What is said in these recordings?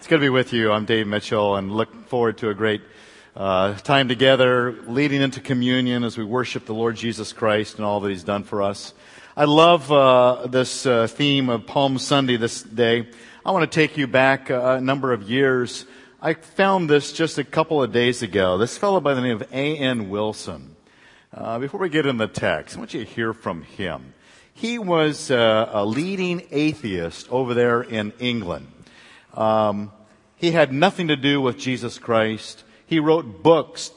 It's good to be with you. I'm Dave Mitchell and look forward to a great uh, time together leading into communion as we worship the Lord Jesus Christ and all that He's done for us. I love uh, this uh, theme of Palm Sunday this day. I want to take you back a number of years. I found this just a couple of days ago. This fellow by the name of A.N. Wilson. Uh, before we get in the text, I want you to hear from him. He was uh, a leading atheist over there in England. Um, he had nothing to do with Jesus Christ. He wrote books,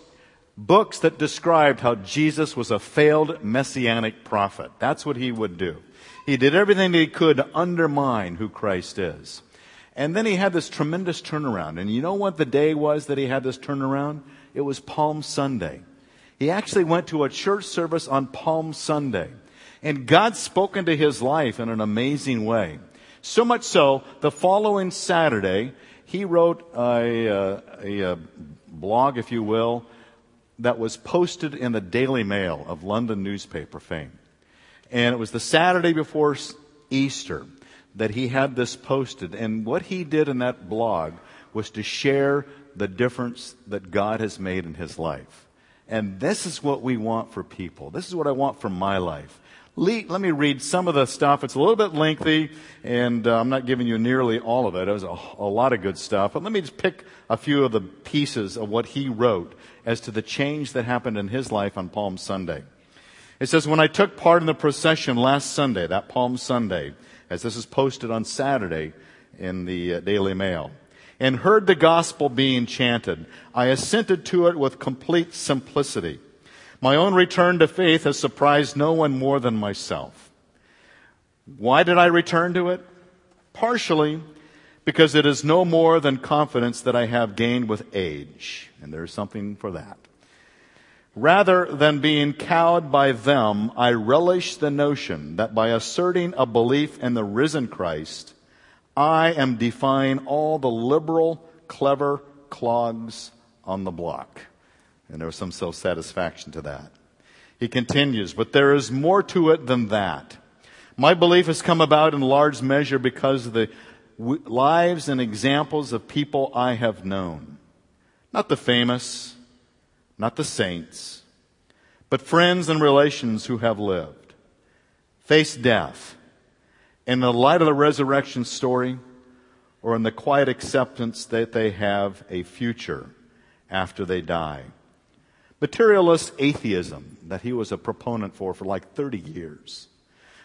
books that described how Jesus was a failed messianic prophet. That's what he would do. He did everything that he could to undermine who Christ is. And then he had this tremendous turnaround. And you know what the day was that he had this turnaround? It was Palm Sunday. He actually went to a church service on Palm Sunday. And God spoke into his life in an amazing way. So much so, the following Saturday, he wrote a, uh, a, a, blog, if you will, that was posted in the Daily Mail of London newspaper fame. And it was the Saturday before Easter that he had this posted. And what he did in that blog was to share the difference that God has made in his life. And this is what we want for people. This is what I want for my life. Let me read some of the stuff. It's a little bit lengthy, and uh, I'm not giving you nearly all of it. It was a, a lot of good stuff. But let me just pick a few of the pieces of what he wrote as to the change that happened in his life on Palm Sunday. It says, When I took part in the procession last Sunday, that Palm Sunday, as this is posted on Saturday in the uh, Daily Mail, and heard the gospel being chanted, I assented to it with complete simplicity. My own return to faith has surprised no one more than myself. Why did I return to it? Partially because it is no more than confidence that I have gained with age. And there's something for that. Rather than being cowed by them, I relish the notion that by asserting a belief in the risen Christ, I am defying all the liberal, clever clogs on the block. And there was some self satisfaction to that. He continues, but there is more to it than that. My belief has come about in large measure because of the lives and examples of people I have known. Not the famous, not the saints, but friends and relations who have lived, faced death, in the light of the resurrection story, or in the quiet acceptance that they have a future after they die materialist atheism that he was a proponent for for like 30 years.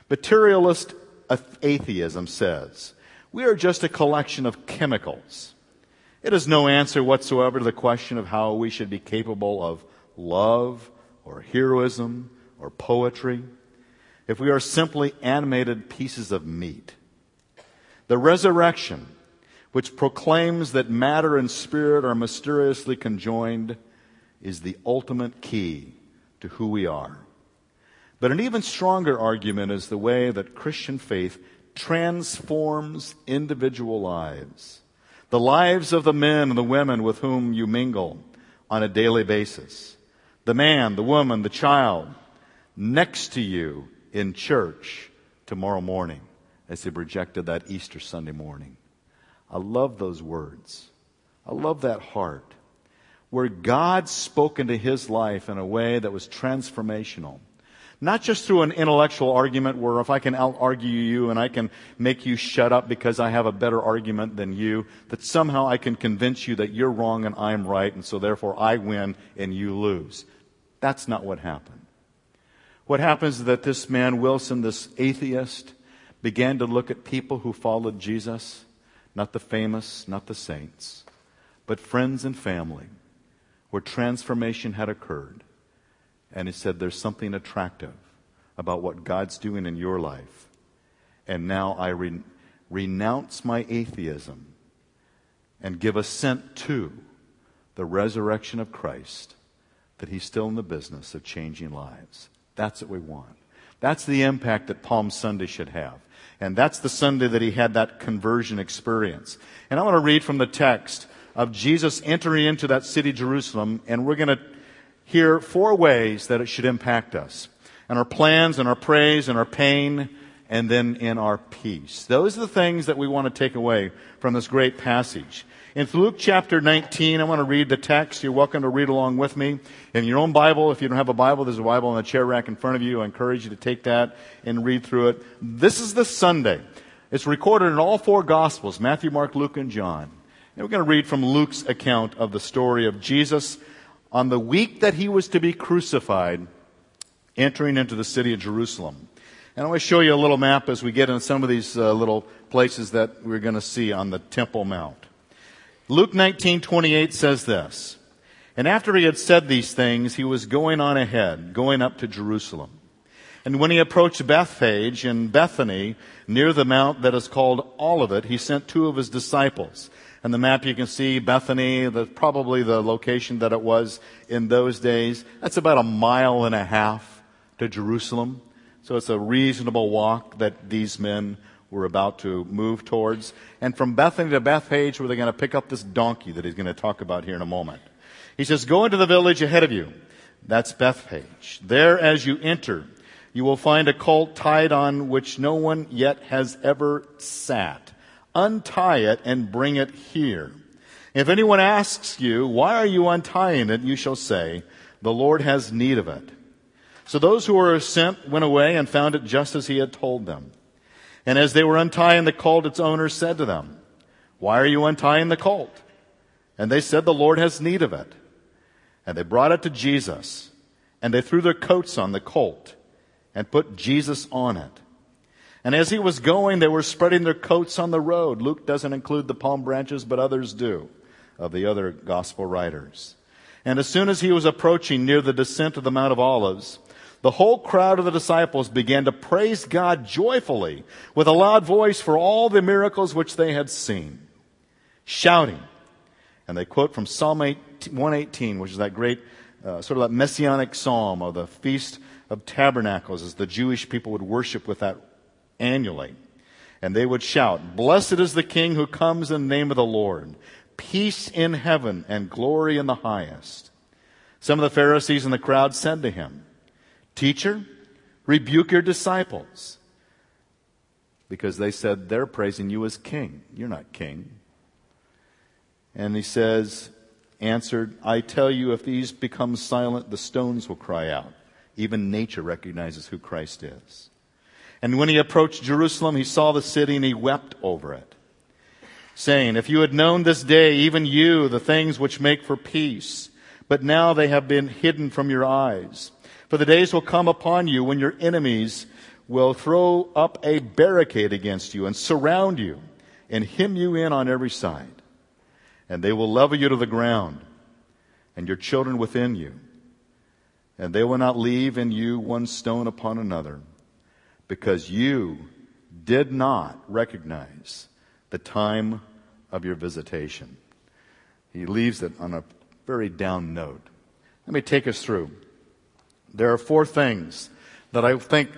Materialist atheism says, we are just a collection of chemicals. It is no answer whatsoever to the question of how we should be capable of love or heroism or poetry if we are simply animated pieces of meat. The resurrection, which proclaims that matter and spirit are mysteriously conjoined, is the ultimate key to who we are. But an even stronger argument is the way that Christian faith transforms individual lives. The lives of the men and the women with whom you mingle on a daily basis. The man, the woman, the child next to you in church tomorrow morning as they projected that Easter Sunday morning. I love those words. I love that heart where God spoke into his life in a way that was transformational. Not just through an intellectual argument where if I can out argue you and I can make you shut up because I have a better argument than you, that somehow I can convince you that you're wrong and I'm right and so therefore I win and you lose. That's not what happened. What happens is that this man, Wilson, this atheist, began to look at people who followed Jesus, not the famous, not the saints, but friends and family where transformation had occurred. And he said, There's something attractive about what God's doing in your life. And now I re- renounce my atheism and give assent to the resurrection of Christ, that he's still in the business of changing lives. That's what we want. That's the impact that Palm Sunday should have. And that's the Sunday that he had that conversion experience. And I want to read from the text of Jesus entering into that city, Jerusalem, and we're going to hear four ways that it should impact us. And our plans and our praise and our pain and then in our peace. Those are the things that we want to take away from this great passage. In Luke chapter 19, I want to read the text. You're welcome to read along with me. In your own Bible, if you don't have a Bible, there's a Bible on the chair rack in front of you. I encourage you to take that and read through it. This is the Sunday. It's recorded in all four Gospels Matthew, Mark, Luke, and John. And we're going to read from Luke's account of the story of Jesus on the week that he was to be crucified, entering into the city of Jerusalem. And I want to show you a little map as we get into some of these uh, little places that we're going to see on the Temple Mount. Luke 19:28 says this, And after he had said these things, he was going on ahead, going up to Jerusalem. And when he approached Bethphage in Bethany, near the mount that is called Olivet, he sent two of his disciples. And the map you can see Bethany, the, probably the location that it was in those days. That's about a mile and a half to Jerusalem. So it's a reasonable walk that these men were about to move towards. And from Bethany to Bethphage, where they're going to pick up this donkey that he's going to talk about here in a moment. He says, Go into the village ahead of you. That's Bethphage. There, as you enter, you will find a colt tied on which no one yet has ever sat. Untie it and bring it here. If anyone asks you, Why are you untying it? you shall say, The Lord has need of it. So those who were sent went away and found it just as he had told them. And as they were untying the colt, its owner said to them, Why are you untying the colt? And they said, The Lord has need of it. And they brought it to Jesus, and they threw their coats on the colt, and put Jesus on it. And as he was going, they were spreading their coats on the road. Luke doesn't include the palm branches, but others do, of the other gospel writers. And as soon as he was approaching near the descent of the Mount of Olives, the whole crowd of the disciples began to praise God joyfully with a loud voice for all the miracles which they had seen, shouting. And they quote from Psalm 118, which is that great, uh, sort of that messianic psalm of the Feast of Tabernacles, as the Jewish people would worship with that annually. And they would shout, Blessed is the King who comes in the name of the Lord. Peace in heaven and glory in the highest. Some of the Pharisees in the crowd said to him, Teacher, rebuke your disciples. Because they said they're praising you as king. You're not king. And he says, answered, I tell you, if these become silent, the stones will cry out. Even nature recognizes who Christ is. And when he approached Jerusalem, he saw the city and he wept over it, saying, If you had known this day, even you, the things which make for peace, but now they have been hidden from your eyes. For the days will come upon you when your enemies will throw up a barricade against you and surround you and hem you in on every side. And they will level you to the ground and your children within you. And they will not leave in you one stone upon another because you did not recognize the time of your visitation. He leaves it on a very down note. Let me take us through. There are four things that I think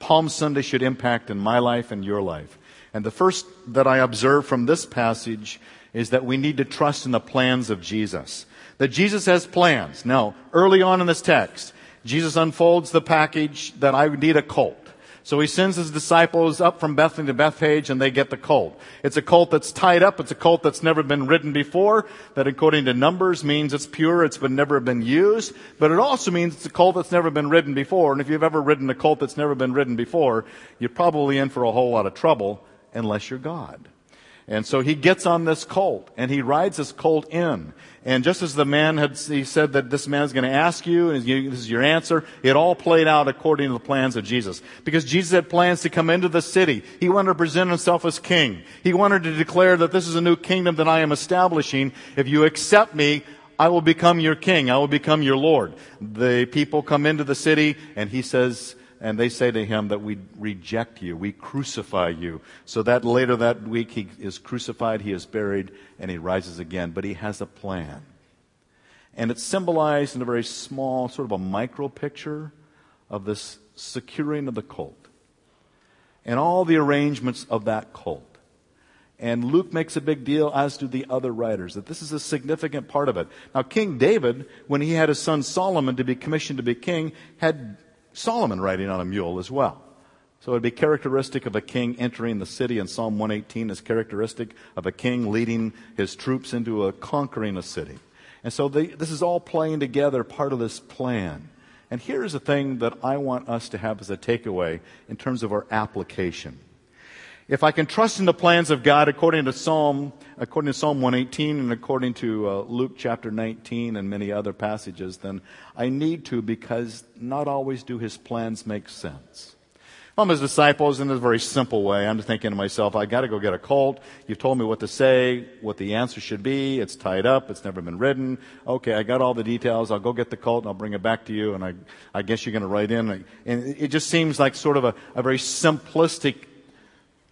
Palm Sunday should impact in my life and your life. And the first that I observe from this passage is that we need to trust in the plans of Jesus. That Jesus has plans. Now, early on in this text, Jesus unfolds the package that I need a colt. So he sends his disciples up from Bethany to Bethphage and they get the colt. It's a colt that's tied up. It's a colt that's never been ridden before. That according to Numbers means it's pure. It's been never been used. But it also means it's a colt that's never been ridden before. And if you've ever ridden a colt that's never been ridden before, you're probably in for a whole lot of trouble unless you're God. And so he gets on this colt and he rides this colt in. And just as the man had he said that this man is going to ask you and this is your answer, it all played out according to the plans of Jesus. Because Jesus had plans to come into the city. He wanted to present himself as king. He wanted to declare that this is a new kingdom that I am establishing. If you accept me, I will become your king. I will become your Lord. The people come into the city and he says, and they say to him that we reject you, we crucify you. So that later that week he is crucified, he is buried, and he rises again. But he has a plan. And it's symbolized in a very small, sort of a micro picture of this securing of the colt and all the arrangements of that colt. And Luke makes a big deal, as do the other writers, that this is a significant part of it. Now, King David, when he had his son Solomon to be commissioned to be king, had Solomon riding on a mule as well. So it'd be characteristic of a king entering the city, and Psalm 118 is characteristic of a king leading his troops into a conquering a city. And so this is all playing together, part of this plan. And here's the thing that I want us to have as a takeaway in terms of our application. If I can trust in the plans of God according to Psalm, according to Psalm 118 and according to uh, Luke chapter 19 and many other passages, then I need to because not always do his plans make sense. I'm his disciples in a very simple way. I'm thinking to myself, I gotta go get a colt. You've told me what to say, what the answer should be. It's tied up. It's never been ridden. Okay, I got all the details. I'll go get the colt and I'll bring it back to you. And I, I guess you're gonna write in. And it just seems like sort of a, a very simplistic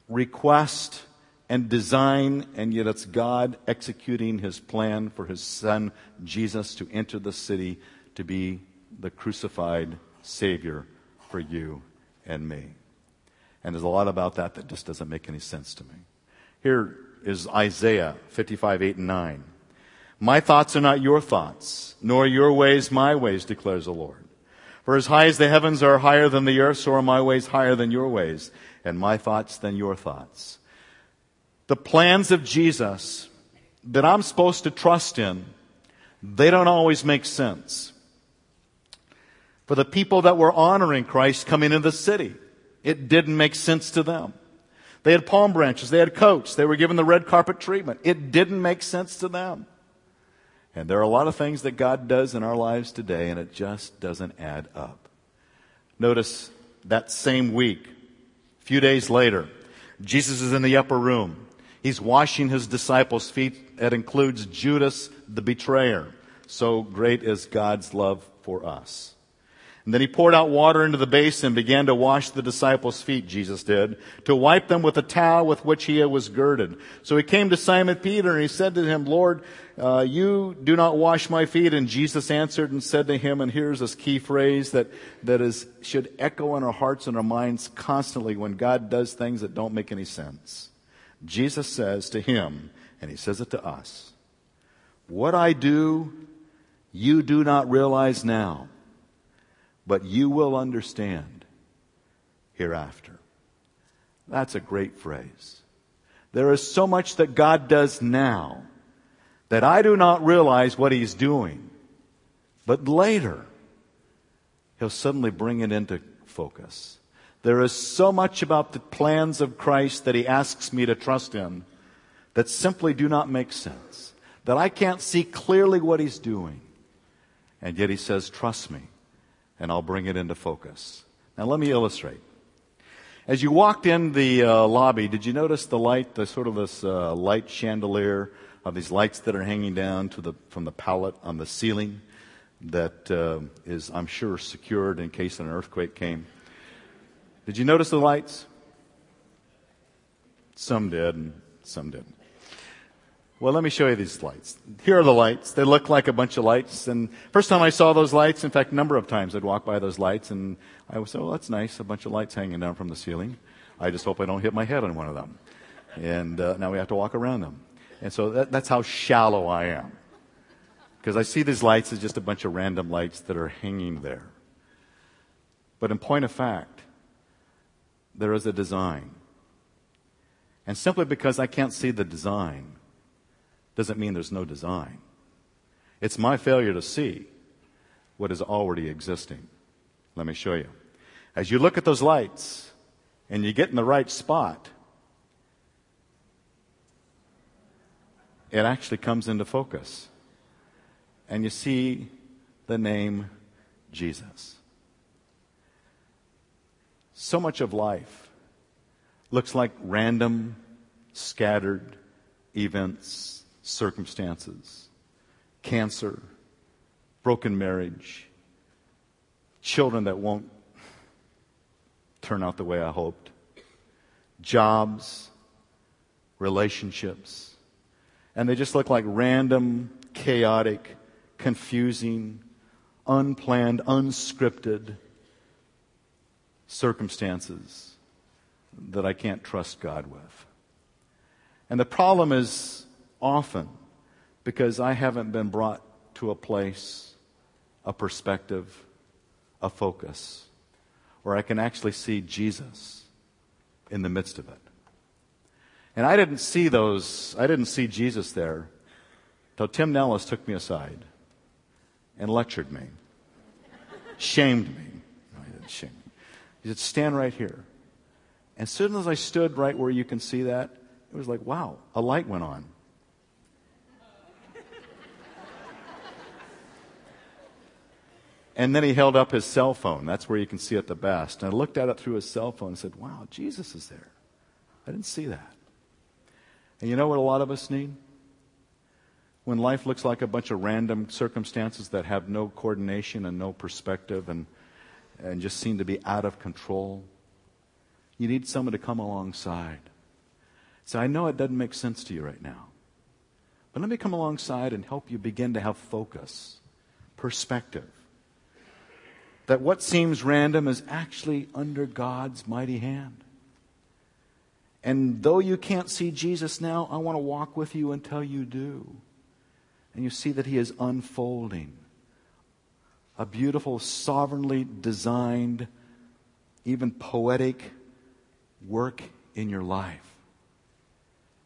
request and design, and yet it's God executing his plan for his son Jesus to enter the city to be the crucified Savior for you and me. And there's a lot about that that just doesn't make any sense to me. Here is Isaiah 55, 8 and 9. My thoughts are not your thoughts, nor your ways my ways, declares the Lord. For as high as the heavens are higher than the earth, so are my ways higher than your ways, and my thoughts than your thoughts. The plans of Jesus that I'm supposed to trust in, they don't always make sense for the people that were honoring Christ coming into the city. It didn't make sense to them. They had palm branches, they had coats, they were given the red carpet treatment. It didn't make sense to them. And there are a lot of things that God does in our lives today, and it just doesn't add up. Notice that same week, few days later, Jesus is in the upper room. He's washing his disciples' feet. That includes Judas, the betrayer. So great is God's love for us. And then he poured out water into the basin and began to wash the disciples' feet, Jesus did, to wipe them with a towel with which he was girded. So he came to Simon Peter and he said to him, Lord, uh, you do not wash my feet. And Jesus answered and said to him, and here's this key phrase that, that is, should echo in our hearts and our minds constantly when God does things that don't make any sense. Jesus says to him, and he says it to us, what I do, you do not realize now but you will understand hereafter. That's a great phrase. There is so much that God does now that I do not realize what He's doing. But later, He'll suddenly bring it into focus. There is so much about the plans of Christ that He asks me to trust in that simply do not make sense. That I can't see clearly what He's doing. And yet He says, trust me and I'll bring it into focus. Now, let me illustrate. As you walked in the uh, lobby, did you notice the light, the sort of this uh, light chandelier of these lights that are hanging down the, from the pallet on the ceiling that uh, is, I'm sure, secured in case an earthquake came? Did you notice the lights? Some did, and some didn't. Well, let me show you these lights. Here are the lights. They look like a bunch of lights. And first time I saw those lights, in fact, a number of times I'd walk by those lights and I would say, well, that's nice. A bunch of lights hanging down from the ceiling. I just hope I don't hit my head on one of them. And uh, now we have to walk around them. And so that, that's how shallow I am. Because I see these lights as just a bunch of random lights that are hanging there. But in point of fact, there is a design. And simply because I can't see the design, doesn't mean there's no design. It's my failure to see what is already existing. Let me show you. As you look at those lights and you get in the right spot, it actually comes into focus. And you see the name Jesus. So much of life looks like random, scattered events circumstances, cancer, broken marriage, children that won't turn out the way I hoped, jobs, relationships. And they just look like random, chaotic, confusing, unplanned, unscripted circumstances that I can't trust God with. And the problem is often because I haven't been brought to a place, a perspective, a focus where I can actually see Jesus in the midst of it. And I didn't see those, I didn't see Jesus there until Tim Nellis took me aside and lectured me, shamed me. No, he didn't shame me. He said, Stand right here. And as soon as I stood right where you can see that, it was like, wow, a light went on. And then he held up his cell phone. That's where you can see it the best. And I looked at it through his cell phone and said, Wow, Jesus is there. I didn't see that. And you know what a lot of us need? When life looks like a bunch of random circumstances that have no coordination and no perspective and, and just seem to be out of control, you need someone to come alongside. So I know it doesn't make sense to you right now. But let me come alongside and help you begin to have focus, perspective that what seems random is actually under God's mighty hand. And though you can't see Jesus now, I want to walk with you until you do. And you see that He is unfolding a beautiful, sovereignly designed, even poetic work in your life.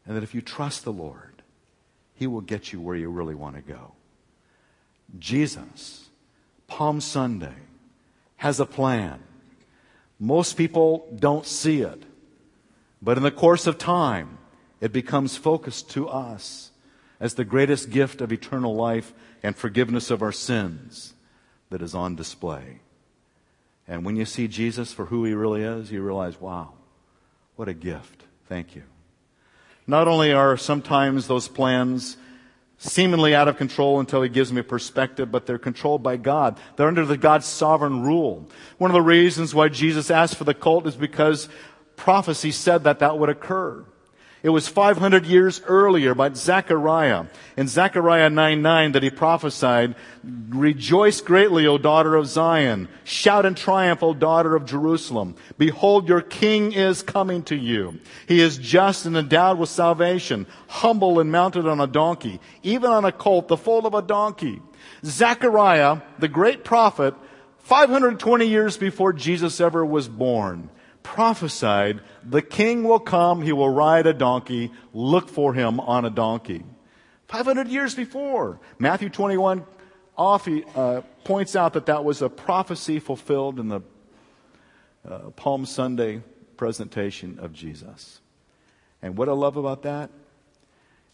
And that if you trust the Lord, He will get you where you really want to go. Jesus, Palm Sunday, has a plan. Most people don't see it. But in the course of time, it becomes focused to us as the greatest gift of eternal life and forgiveness of our sins that is on display. And when you see Jesus for who he really is, you realize, wow, what a gift. Thank you. Not only are sometimes those plans seemingly out of control until he gives me perspective, but they're controlled by God. They're under the God's sovereign rule. One of the reasons why Jesus asked for the colt is because prophecy said that that would occur. It was 500 years earlier by Zechariah in Zechariah 9 9 that he prophesied, Rejoice greatly, O daughter of Zion. Shout in triumph, O daughter of Jerusalem. Behold, your king is coming to you. He is just and endowed with salvation, humble and mounted on a donkey, even on a colt, the foal of a donkey. Zechariah, the great prophet, 520 years before Jesus ever was born, prophesied, the king will come, he will ride a donkey, look for him on a donkey. 500 years before. Matthew 21 off, uh, points out that that was a prophecy fulfilled in the uh, Palm Sunday presentation of Jesus. And what I love about that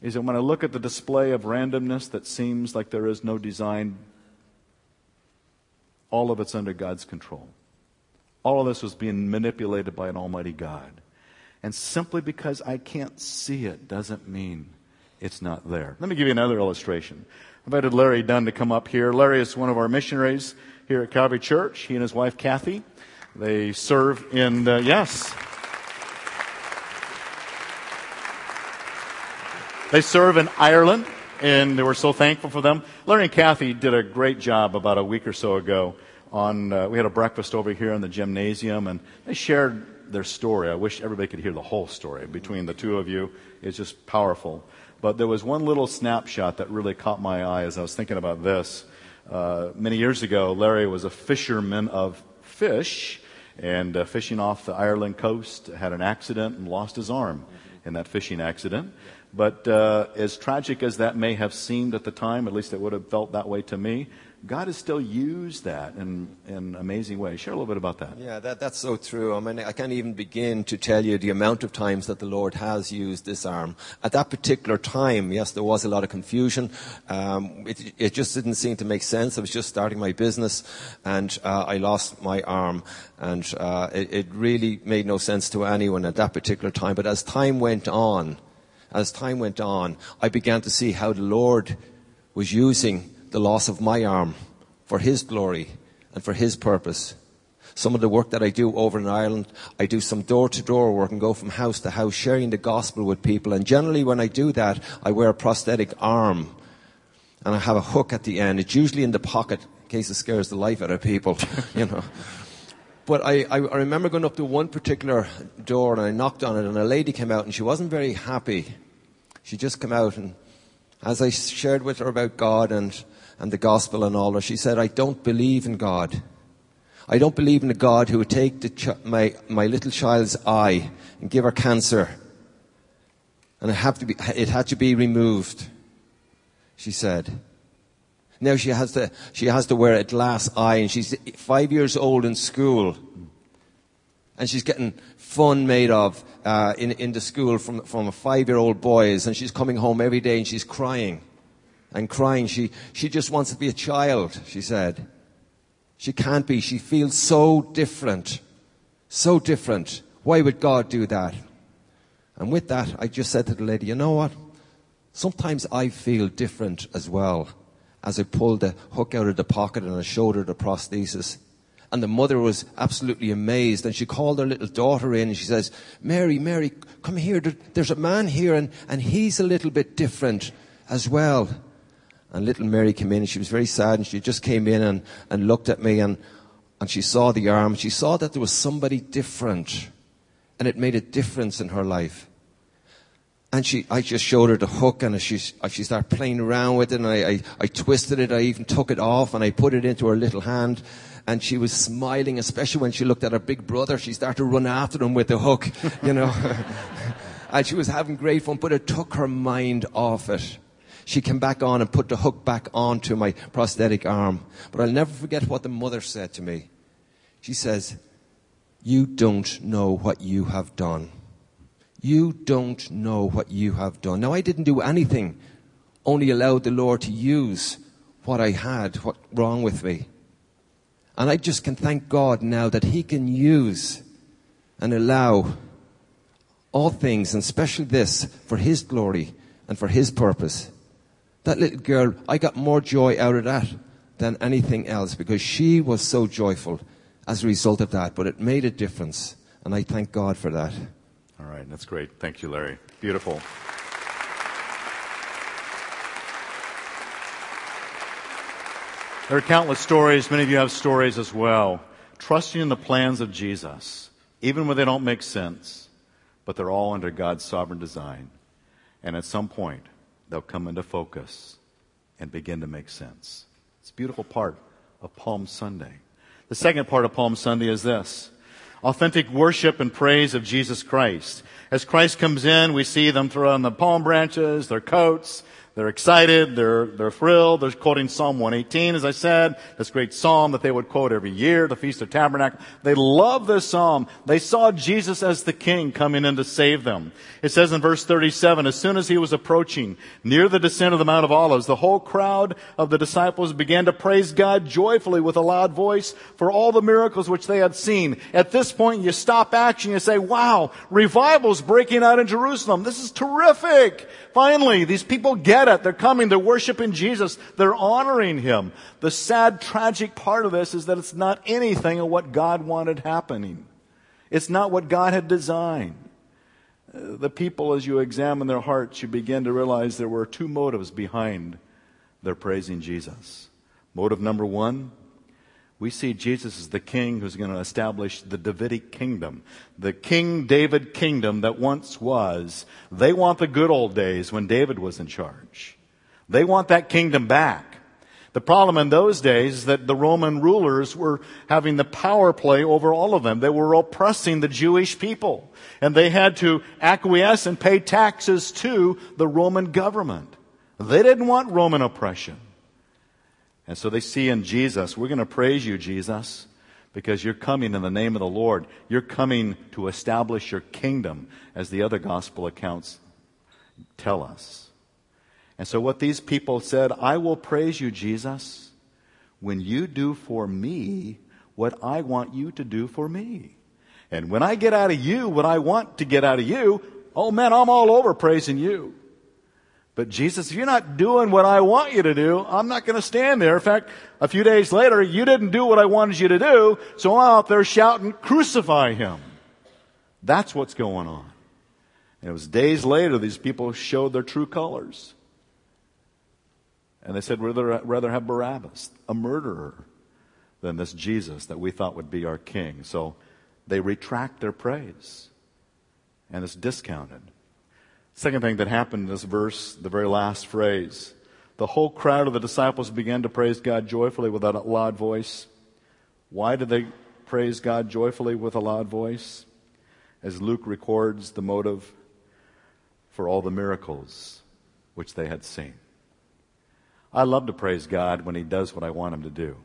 is that when I look at the display of randomness that seems like there is no design, all of it's under God's control. All of this was being manipulated by an almighty God. And simply because I can't see it doesn't mean it's not there. Let me give you another illustration. I invited Larry Dunn to come up here. Larry is one of our missionaries here at Calvary Church. He and his wife Kathy, they serve in, yes. They serve in Ireland, and we're so thankful for them. Larry and Kathy did a great job about a week or so ago on, uh, we had a breakfast over here in the gymnasium, and they shared their story. I wish everybody could hear the whole story between the two of you. It's just powerful. But there was one little snapshot that really caught my eye as I was thinking about this. Uh, many years ago, Larry was a fisherman of fish, and uh, fishing off the Ireland coast, had an accident and lost his arm in that fishing accident. But uh, as tragic as that may have seemed at the time, at least it would have felt that way to me, God has still used that in, in amazing ways. Share a little bit about that. Yeah, that, that's so true. I mean, I can't even begin to tell you the amount of times that the Lord has used this arm. At that particular time, yes, there was a lot of confusion. Um, it, it, just didn't seem to make sense. I was just starting my business and uh, I lost my arm. And uh, it, it really made no sense to anyone at that particular time. But as time went on, as time went on, I began to see how the Lord was using the loss of my arm for His glory and for His purpose. Some of the work that I do over in Ireland, I do some door to door work and go from house to house sharing the gospel with people. And generally when I do that, I wear a prosthetic arm and I have a hook at the end. It's usually in the pocket in case it scares the life out of people, you know. But I, I, I remember going up to one particular door and I knocked on it and a lady came out and she wasn't very happy. She just came out and as I shared with her about God and and the gospel and all that, she said, I don't believe in God. I don't believe in a God who would take ch- my, my little child's eye and give her cancer. And it, be, it had to be removed, she said. Now she has to, she has to wear a glass eye and she's five years old in school. And she's getting fun made of uh, in, in the school from, from five-year-old boys. And she's coming home every day and she's crying and crying. She, she just wants to be a child, she said. She can't be. She feels so different. So different. Why would God do that? And with that, I just said to the lady, you know what? Sometimes I feel different as well as I pulled the hook out of the pocket and I showed her the prosthesis. And the mother was absolutely amazed. And she called her little daughter in and she says, Mary, Mary, come here. There's a man here and, and he's a little bit different as well. And little Mary came in and she was very sad and she just came in and, and looked at me and, and she saw the arm. She saw that there was somebody different and it made a difference in her life. And she, I just showed her the hook and she, she started playing around with it and I, I, I twisted it. I even took it off and I put it into her little hand and she was smiling, especially when she looked at her big brother. She started to run after him with the hook, you know. and she was having great fun, but it took her mind off it. She came back on and put the hook back onto my prosthetic arm. But I'll never forget what the mother said to me. She says, You don't know what you have done. You don't know what you have done. Now, I didn't do anything, only allowed the Lord to use what I had, what wrong with me. And I just can thank God now that He can use and allow all things, and especially this, for His glory and for His purpose. That little girl, I got more joy out of that than anything else because she was so joyful as a result of that. But it made a difference, and I thank God for that. All right, that's great. Thank you, Larry. Beautiful. There are countless stories. Many of you have stories as well. Trusting in the plans of Jesus, even when they don't make sense, but they're all under God's sovereign design. And at some point, they'll come into focus and begin to make sense. It's a beautiful part of Palm Sunday. The second part of Palm Sunday is this authentic worship and praise of Jesus Christ. As Christ comes in, we see them throw on the palm branches, their coats, they're excited. They're, they're thrilled. They're quoting Psalm 118, as I said. This great psalm that they would quote every year, the Feast of Tabernacle. They love this psalm. They saw Jesus as the King coming in to save them. It says in verse 37, as soon as he was approaching near the descent of the Mount of Olives, the whole crowd of the disciples began to praise God joyfully with a loud voice for all the miracles which they had seen. At this point, you stop action. You say, wow, revival's breaking out in Jerusalem. This is terrific. Finally, these people get it. They're coming. They're worshiping Jesus. They're honoring Him. The sad, tragic part of this is that it's not anything of what God wanted happening. It's not what God had designed. Uh, the people, as you examine their hearts, you begin to realize there were two motives behind their praising Jesus. Motive number one, we see Jesus as the king who's going to establish the Davidic kingdom. The King David kingdom that once was. They want the good old days when David was in charge. They want that kingdom back. The problem in those days is that the Roman rulers were having the power play over all of them. They were oppressing the Jewish people. And they had to acquiesce and pay taxes to the Roman government. They didn't want Roman oppression. And so they see in Jesus, we're going to praise you, Jesus, because you're coming in the name of the Lord. You're coming to establish your kingdom, as the other gospel accounts tell us. And so what these people said, I will praise you, Jesus, when you do for me what I want you to do for me. And when I get out of you what I want to get out of you, oh man, I'm all over praising you. But Jesus, if you're not doing what I want you to do, I'm not going to stand there. In fact, a few days later, you didn't do what I wanted you to do, so I'm out there shouting, crucify him. That's what's going on. And it was days later these people showed their true colors. And they said, we'd rather, have Barabbas, a murderer, than this Jesus that we thought would be our king. So they retract their praise. And it's discounted. Second thing that happened in this verse, the very last phrase, the whole crowd of the disciples began to praise God joyfully with a loud voice Why did they praise God joyfully with a loud voice? As Luke records the motive for all the miracles which they had seen. I love to praise God when He does what I want Him to do.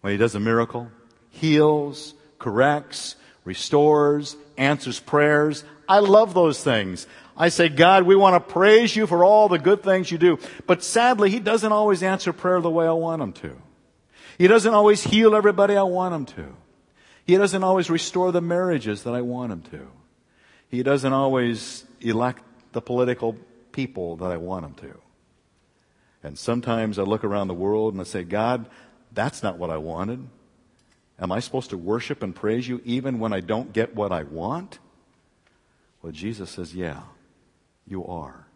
When He does a miracle, heals, corrects, restores, answers prayers. I love those things. I say, God, we want to praise you for all the good things you do. But sadly, He doesn't always answer prayer the way I want Him to. He doesn't always heal everybody I want Him to. He doesn't always restore the marriages that I want Him to. He doesn't always elect the political people that I want Him to. And sometimes I look around the world and I say, God, that's not what I wanted. Am I supposed to worship and praise you even when I don't get what I want? Well, Jesus says, yeah, you are.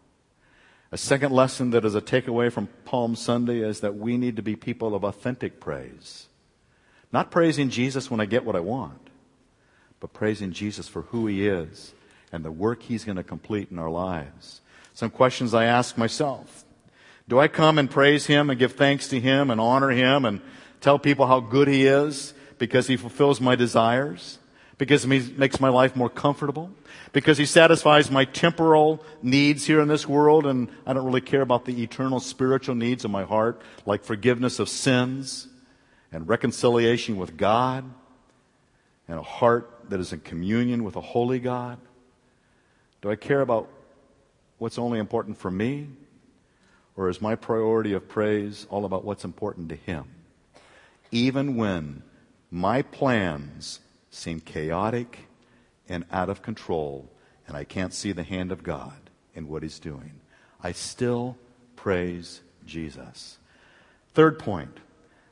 A second lesson that is a takeaway from Palm Sunday is that we need to be people of authentic praise. Not praising Jesus when I get what I want, but praising Jesus for who he is and the work he's going to complete in our lives. Some questions I ask myself. Do I come and praise him and give thanks to him and honor him and tell people how good he is because he fulfills my desires? Because he makes my life more comfortable? Because he satisfies my temporal needs here in this world and I don't really care about the eternal spiritual needs of my heart, like forgiveness of sins and reconciliation with God and a heart that is in communion with a holy God? Do I care about what's only important for me? Or is my priority of praise all about what's important to Him? Even when my plans seem chaotic and out of control, and I can't see the hand of God in what He's doing, I still praise Jesus. Third point,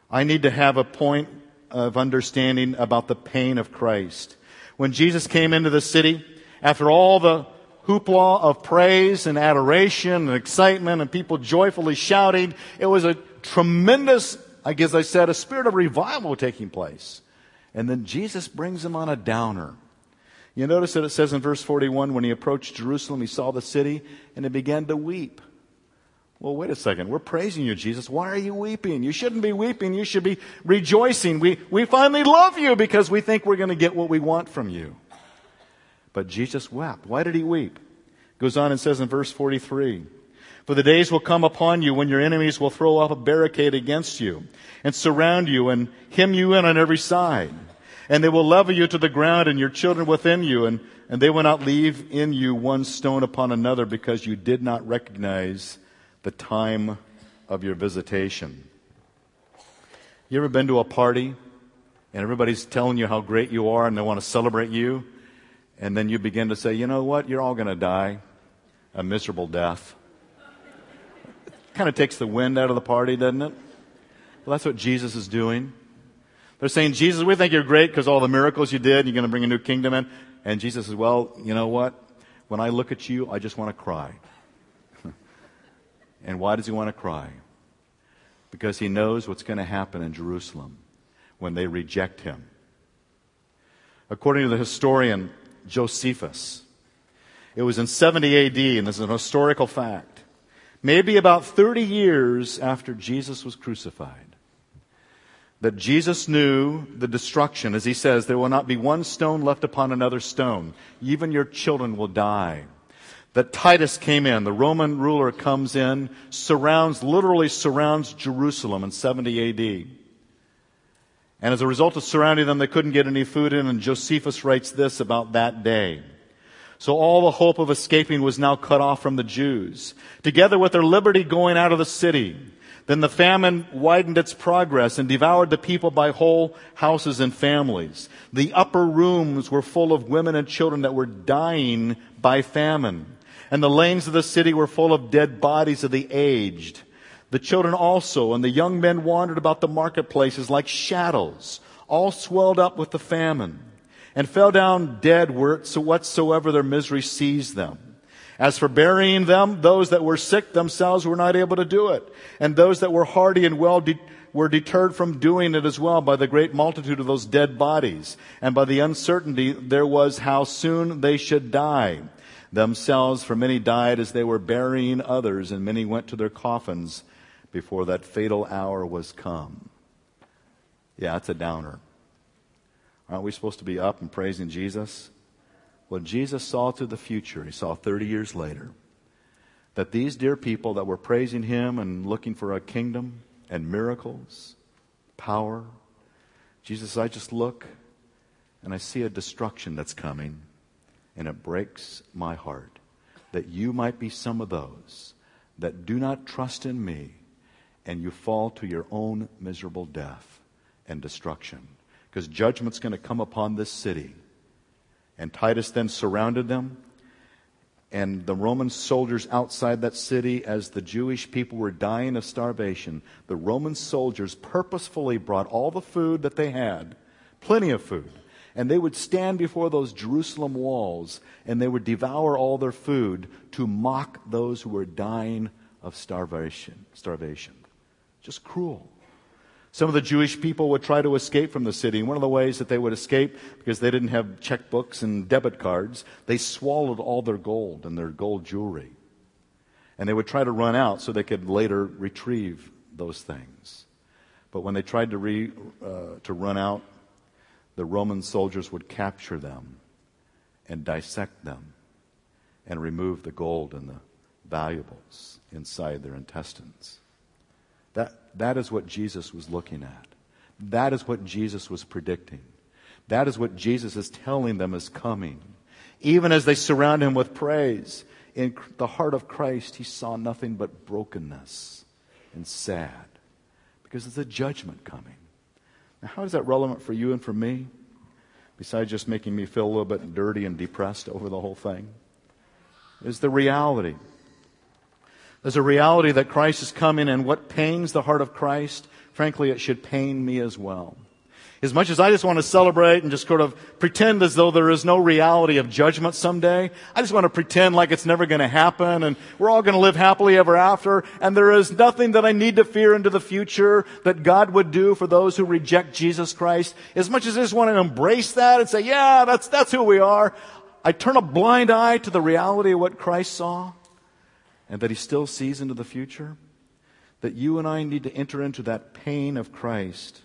I need to have a point of understanding about the pain of Christ. When Jesus came into the city, after all the hoopla of praise and adoration and excitement and people joyfully shouting. It was a tremendous, I guess I said, a spirit of revival taking place. And then Jesus brings him on a downer. You notice that it says in verse 41 when he approached Jerusalem, he saw the city and he began to weep. Well, wait a second. We're praising you, Jesus. Why are you weeping? You shouldn't be weeping. You should be rejoicing. We, we finally love you because we think we're going to get what we want from you. But Jesus wept. Why did he weep? Goes on and says in verse 43, For the days will come upon you when your enemies will throw up a barricade against you and surround you and hem you in on every side. And they will level you to the ground and your children within you and, and they will not leave in you one stone upon another because you did not recognize the time of your visitation. You ever been to a party and everybody's telling you how great you are and they want to celebrate you? And then you begin to say, you know what? You're all going to die a miserable death. Kind of takes the wind out of the party, doesn't it? Well, that's what Jesus is doing. They're saying, Jesus, we think you're great because all the miracles you did, you're going to bring a new kingdom in. And Jesus says, well, you know what? When I look at you, I just want to cry. and why does he want to cry? Because he knows what's going to happen in Jerusalem when they reject him. According to the historian Josephus. It was in 70 AD, and this is an historical fact. Maybe about 30 years after Jesus was crucified, that Jesus knew the destruction, as he says, there will not be one stone left upon another stone. Even your children will die. That Titus came in, the Roman ruler comes in, surrounds, literally surrounds Jerusalem in 70 AD. And as a result of surrounding them, they couldn't get any food in, and Josephus writes this about that day. So all the hope of escaping was now cut off from the Jews, together with their liberty going out of the city. Then the famine widened its progress and devoured the people by whole houses and families. The upper rooms were full of women and children that were dying by famine. And the lanes of the city were full of dead bodies of the aged the children also and the young men wandered about the marketplaces like shadows, all swelled up with the famine, and fell down dead whatsoever their misery seized them. As for burying them, those that were sick themselves were not able to do it, and those that were hardy and well de- were deterred from doing it as well by the great multitude of those dead bodies, and by the uncertainty there was how soon they should die. Themselves, for many died as they were burying others, and many went to their coffins before that fatal hour was come. Yeah, it's a downer. Aren't we supposed to be up and praising Jesus? Well, Jesus saw to the future. He saw 30 years later that these dear people that were praising him and looking for a kingdom and miracles, power, Jesus, I just look and I see a destruction that's coming, and it breaks my heart that you might be some of those that do not trust in me and you fall to your own miserable death and destruction. Because judgment's going to come upon this city. And Titus then surrounded them. And the Roman soldiers outside that city, as the Jewish people were dying of starvation, the Roman soldiers purposefully brought all the food that they had, plenty of food, and they would stand before those Jerusalem walls and they would devour all their food to mock those who were dying of starvation. Starvation. Just cruel. Some of the Jewish people would try to escape from the city. One of the ways that they would escape, because they didn't have checkbooks and debit cards, they swallowed all their gold and their gold jewelry. And they would try to run out so they could later retrieve those things. But when they tried to, re, uh, to run out, the Roman soldiers would capture them and dissect them and remove the gold and the valuables inside their intestines. That, that is what Jesus was looking at. That is what Jesus was predicting. That is what Jesus is telling them is coming. Even as they surround him with praise, in the heart of Christ, he saw nothing but brokenness and sad because there's a judgment coming. Now, how is that relevant for you and for me? Besides just making me feel a little bit dirty and depressed over the whole thing, is the reality there's a reality that Christ is coming, and what pains the heart of Christ, frankly, it should pain me as well. As much as I just want to celebrate and just sort of pretend as though there is no reality of judgment someday, I just want to pretend like it's never going to happen and we're all going to live happily ever after and there is nothing that I need to fear into the future that God would do for those who reject Jesus Christ. As much as I just want to embrace that and say, yeah, that's, that's who we are, I turn a blind eye to the reality of what Christ saw and that He still sees into the future, that you and I need to enter into that pain of Christ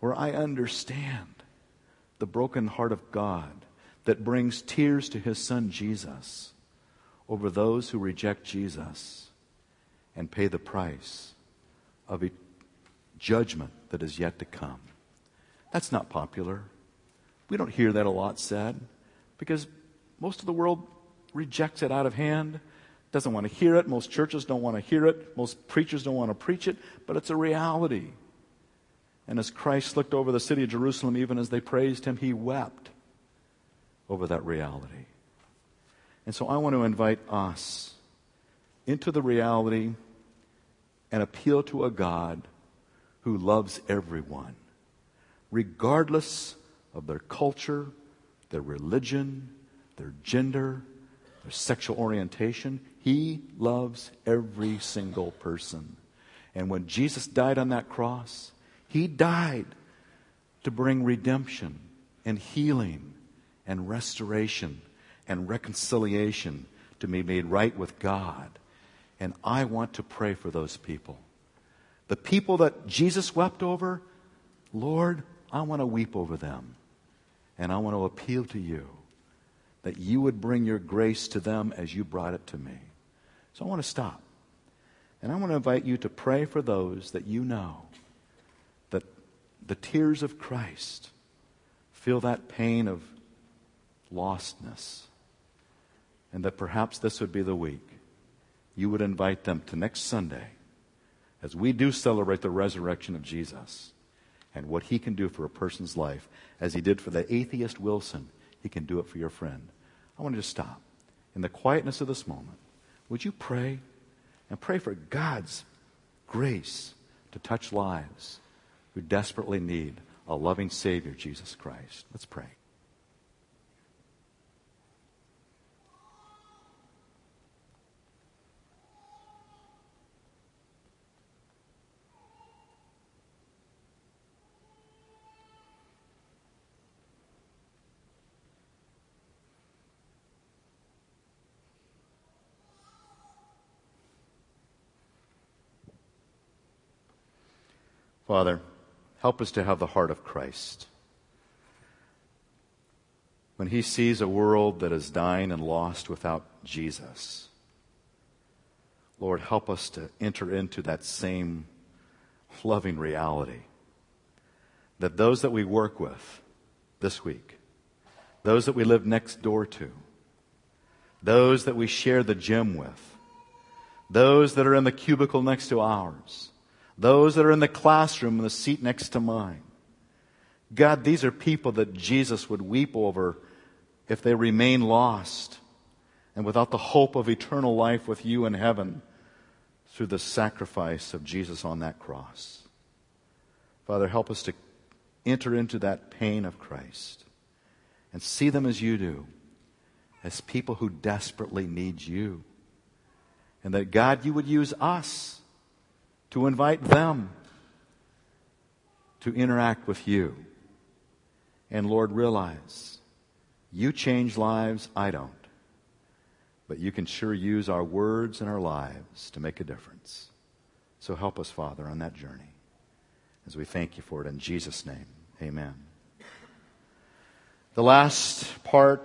where I understand the broken heart of God that brings tears to His Son Jesus over those who reject Jesus and pay the price of a judgment that is yet to come. That's not popular. We don't hear that a lot said because most of the world rejects it out of hand doesn't want to hear it. Most churches don't want to hear it. Most preachers don't want to preach it, but it's a reality. And as Christ looked over the city of Jerusalem, even as they praised him, he wept over that reality. And so I want to invite us into the reality and appeal to a God who loves everyone, regardless of their culture, their religion, their gender, their sexual orientation. He loves every single person. And when Jesus died on that cross, He died to bring redemption and healing and restoration and reconciliation to be made right with God. And I want to pray for those people. The people that Jesus wept over, Lord, I want to weep over them. And I want to appeal to you that you would bring your grace to them as you brought it to me. So I want to stop. And I want to invite you to pray for those that you know that the tears of Christ feel that pain of lostness. And that perhaps this would be the week you would invite them to next Sunday as we do celebrate the resurrection of Jesus and what he can do for a person's life. As he did for the atheist Wilson, he can do it for your friend. I want to just stop. In the quietness of this moment, would you pray and pray for God's grace to touch lives who desperately need a loving Savior, Jesus Christ? Let's pray. Father, help us to have the heart of Christ. When he sees a world that is dying and lost without Jesus, Lord, help us to enter into that same loving reality that those that we work with this week, those that we live next door to, those that we share the gym with, those that are in the cubicle next to ours, those that are in the classroom in the seat next to mine. God, these are people that Jesus would weep over if they remain lost and without the hope of eternal life with you in heaven through the sacrifice of Jesus on that cross. Father, help us to enter into that pain of Christ and see them as you do, as people who desperately need you. And that, God, you would use us to invite them to interact with you. And Lord, realize you change lives, I don't. But you can sure use our words and our lives to make a difference. So help us, Father, on that journey as we thank you for it in Jesus' name. Amen. The last part,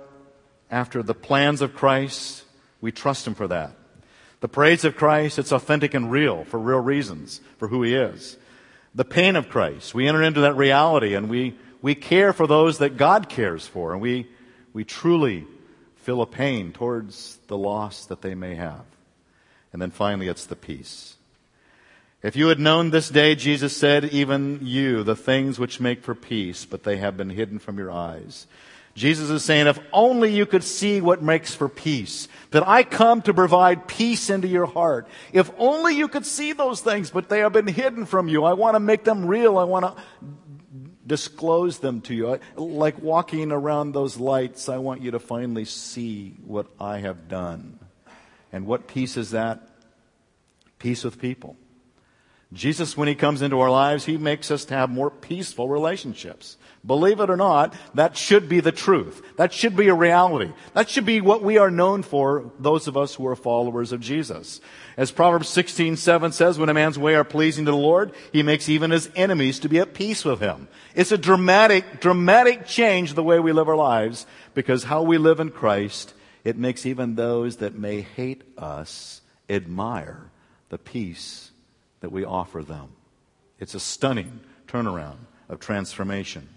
after the plans of Christ, we trust Him for that. The praise of Christ, it's authentic and real for real reasons, for who He is. The pain of Christ, we enter into that reality and we, we care for those that God cares for, and we, we truly feel a pain towards the loss that they may have. And then finally, it's the peace. If you had known this day, Jesus said, even you, the things which make for peace, but they have been hidden from your eyes. Jesus is saying, if only you could see what makes for peace, that I come to provide peace into your heart. If only you could see those things, but they have been hidden from you. I want to make them real. I want to disclose them to you. Like walking around those lights, I want you to finally see what I have done. And what peace is that? Peace with people. Jesus, when He comes into our lives, He makes us to have more peaceful relationships. Believe it or not, that should be the truth. That should be a reality. That should be what we are known for, those of us who are followers of Jesus. As Proverbs 16, 7 says, when a man's way are pleasing to the Lord, he makes even his enemies to be at peace with him. It's a dramatic, dramatic change the way we live our lives, because how we live in Christ, it makes even those that may hate us admire the peace that we offer them. It's a stunning turnaround of transformation.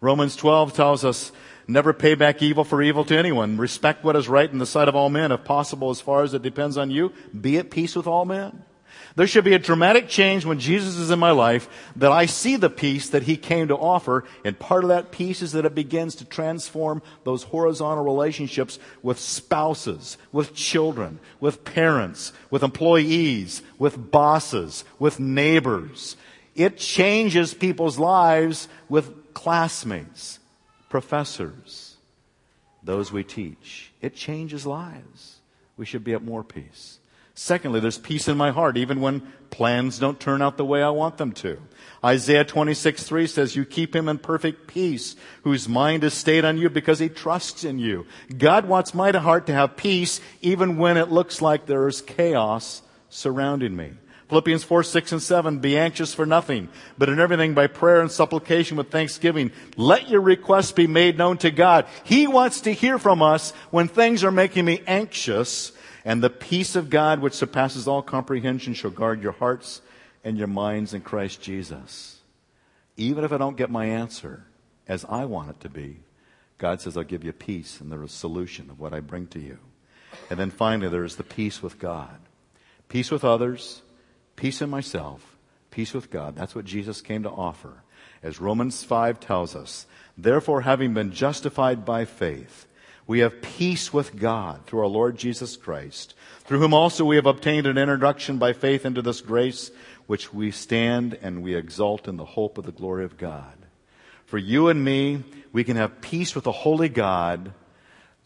Romans 12 tells us, never pay back evil for evil to anyone. Respect what is right in the sight of all men. If possible, as far as it depends on you, be at peace with all men. There should be a dramatic change when Jesus is in my life that I see the peace that he came to offer. And part of that peace is that it begins to transform those horizontal relationships with spouses, with children, with parents, with employees, with bosses, with neighbors. It changes people's lives with classmates, professors, those we teach. It changes lives. We should be at more peace. Secondly, there's peace in my heart, even when plans don't turn out the way I want them to. Isaiah 26, 3 says, You keep him in perfect peace, whose mind is stayed on you because he trusts in you. God wants my heart to have peace, even when it looks like there is chaos surrounding me. Philippians 4, 6, and 7, be anxious for nothing, but in everything by prayer and supplication with thanksgiving. Let your requests be made known to God. He wants to hear from us when things are making me anxious, and the peace of God, which surpasses all comprehension, shall guard your hearts and your minds in Christ Jesus. Even if I don't get my answer as I want it to be, God says, I'll give you peace and the solution of what I bring to you. And then finally, there is the peace with God. Peace with others, peace in myself, peace with God. That's what Jesus came to offer. As Romans 5 tells us, therefore, having been justified by faith, we have peace with God through our Lord Jesus Christ, through whom also we have obtained an introduction by faith into this grace, which we stand and we exult in the hope of the glory of God. For you and me, we can have peace with the Holy God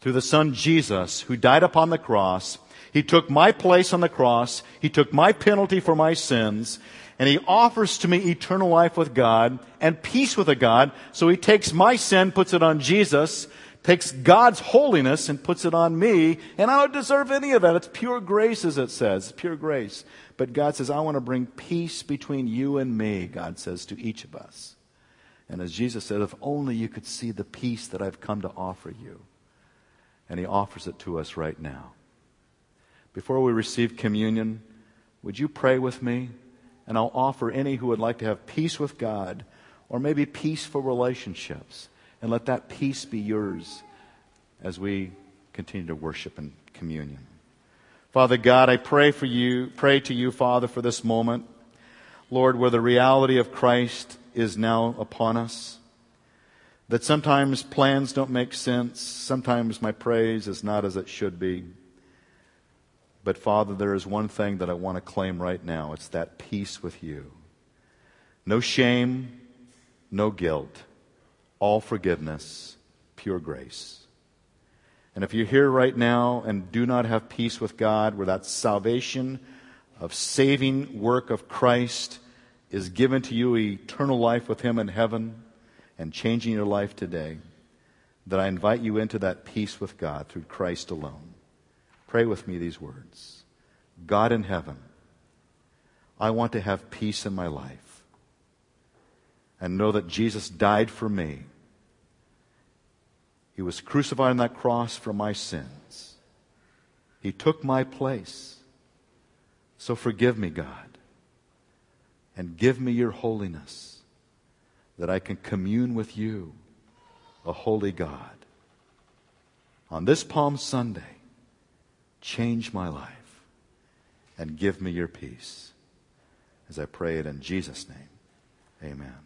through the Son Jesus, who died upon the cross he took my place on the cross. He took my penalty for my sins. And he offers to me eternal life with God and peace with a God. So he takes my sin, puts it on Jesus, takes God's holiness and puts it on me. And I don't deserve any of that. It's pure grace, as it says. Pure grace. But God says, I want to bring peace between you and me, God says to each of us. And as Jesus said, if only you could see the peace that I've come to offer you. And he offers it to us right now. Before we receive communion, would you pray with me? And I'll offer any who would like to have peace with God or maybe peaceful relationships. And let that peace be yours as we continue to worship in communion. Father God, I pray for you, pray to you, Father, for this moment. Lord, where the reality of Christ is now upon us. That sometimes plans don't make sense. Sometimes my praise is not as it should be. But Father, there is one thing that I want to claim right now. It's that peace with you. No shame, no guilt, all forgiveness, pure grace. And if you're here right now and do not have peace with God, where that salvation of saving work of Christ is given to you eternal life with Him in heaven and changing your life today, that I invite you into that peace with God through Christ alone. Pray with me these words God in heaven, I want to have peace in my life and know that Jesus died for me. He was crucified on that cross for my sins. He took my place. So forgive me, God, and give me your holiness that I can commune with you, a holy God. On this Palm Sunday, change my life and give me your peace. As I pray it in Jesus' name, amen.